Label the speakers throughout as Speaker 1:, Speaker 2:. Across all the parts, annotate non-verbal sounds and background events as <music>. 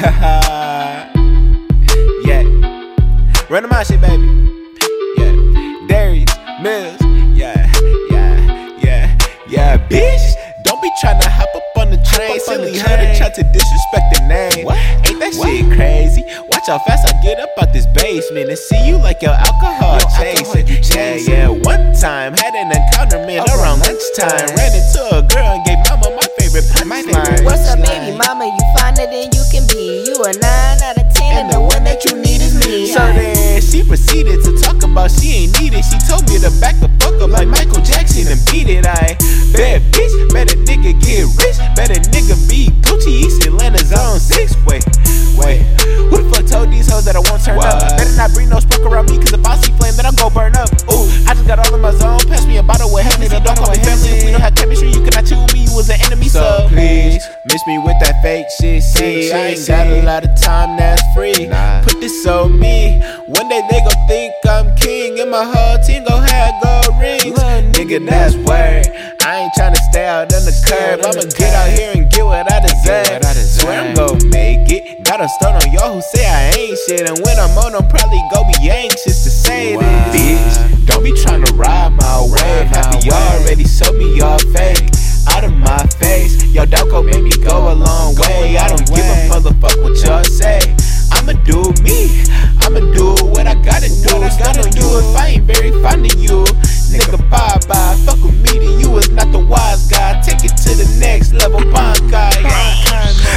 Speaker 1: <laughs> yeah. Run my shit, baby. Yeah. Darius, Mills. Yeah, yeah, yeah, yeah, bitch. Don't be tryna hop up on the train.
Speaker 2: up
Speaker 1: Silly hunter try to disrespect the name.
Speaker 2: What?
Speaker 1: Ain't that
Speaker 2: What?
Speaker 1: shit crazy? Watch how fast I get up out this basement and see you like your alcohol
Speaker 2: Your
Speaker 1: chasing.
Speaker 2: alcohol you
Speaker 1: Yeah,
Speaker 2: chasing.
Speaker 1: yeah. One time had an encounter, man, oh,
Speaker 2: Around
Speaker 1: around lunchtime. Oh.
Speaker 2: lunchtime.
Speaker 1: Ran and
Speaker 3: the one that you need is me.
Speaker 1: So then she proceeded to talk about please, miss me with that fake shit. See, I ain't got a lot of time that's free.
Speaker 2: Nah.
Speaker 1: Put this on me. One day they gon' think I'm king, and my whole team gon' have gold rings. Nigga, that's word. I ain't tryna stay out on the curb. I'ma get out here and get what I deserve.
Speaker 2: what I deserve.
Speaker 1: Swear I'm gon' make it. Got a stun on y'all who say I ain't shit, and when I'm on, I'm probably gon' be anxious to say
Speaker 2: Wow.
Speaker 1: this. Bitch, don't be tryna ride my wave. I'ma do me. I'ma do what I gotta do.
Speaker 2: What I gotta
Speaker 1: on you
Speaker 2: do.
Speaker 1: if I ain't very fond of you. Nigga, bye bye. Fuck with me, then you is not the wise guy. Take it to the next level, punk guy.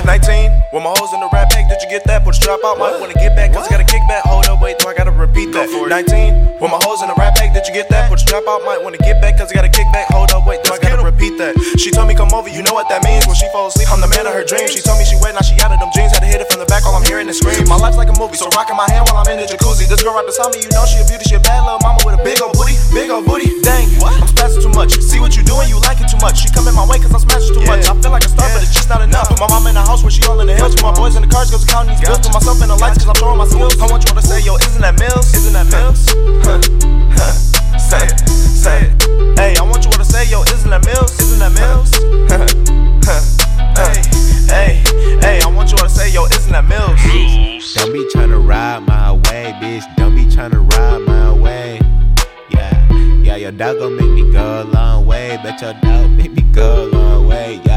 Speaker 4: 19, with my hoes in the rap bag, did you get that? Put a strap out, might wanna get back, cause I gotta kick back. Hold up, wait, do I gotta repeat that? 19, with my hoes in the rap bag, did you get that? Put a strap out, might wanna get back, cause I gotta kick back. Hold up, wait, do I gotta repeat that? She told me come over, you know what that means. When she falls asleep, I'm the man of her dreams. Movie, so rocking my hand while I'm in the jacuzzi. This girl right beside me, you know she a beauty, she a bad little mama with a big old booty, big old booty. Dang, what? I'm spazzing too much. See what you doing, you like it too much. She coming my way, cause I'm smashing too much. I feel like a star, but it's just not enough. Put my mom in the house where she all in the hills. Put my boys in the cars, cause I'm counting these bills. Put myself in the lights, cause I'm showing my skills. I want you to say, yo, isn't that Mills? Isn't that Mills? Huh,
Speaker 1: your dog gon' make me go a long way. Bet your dog make me go a long way. Yeah.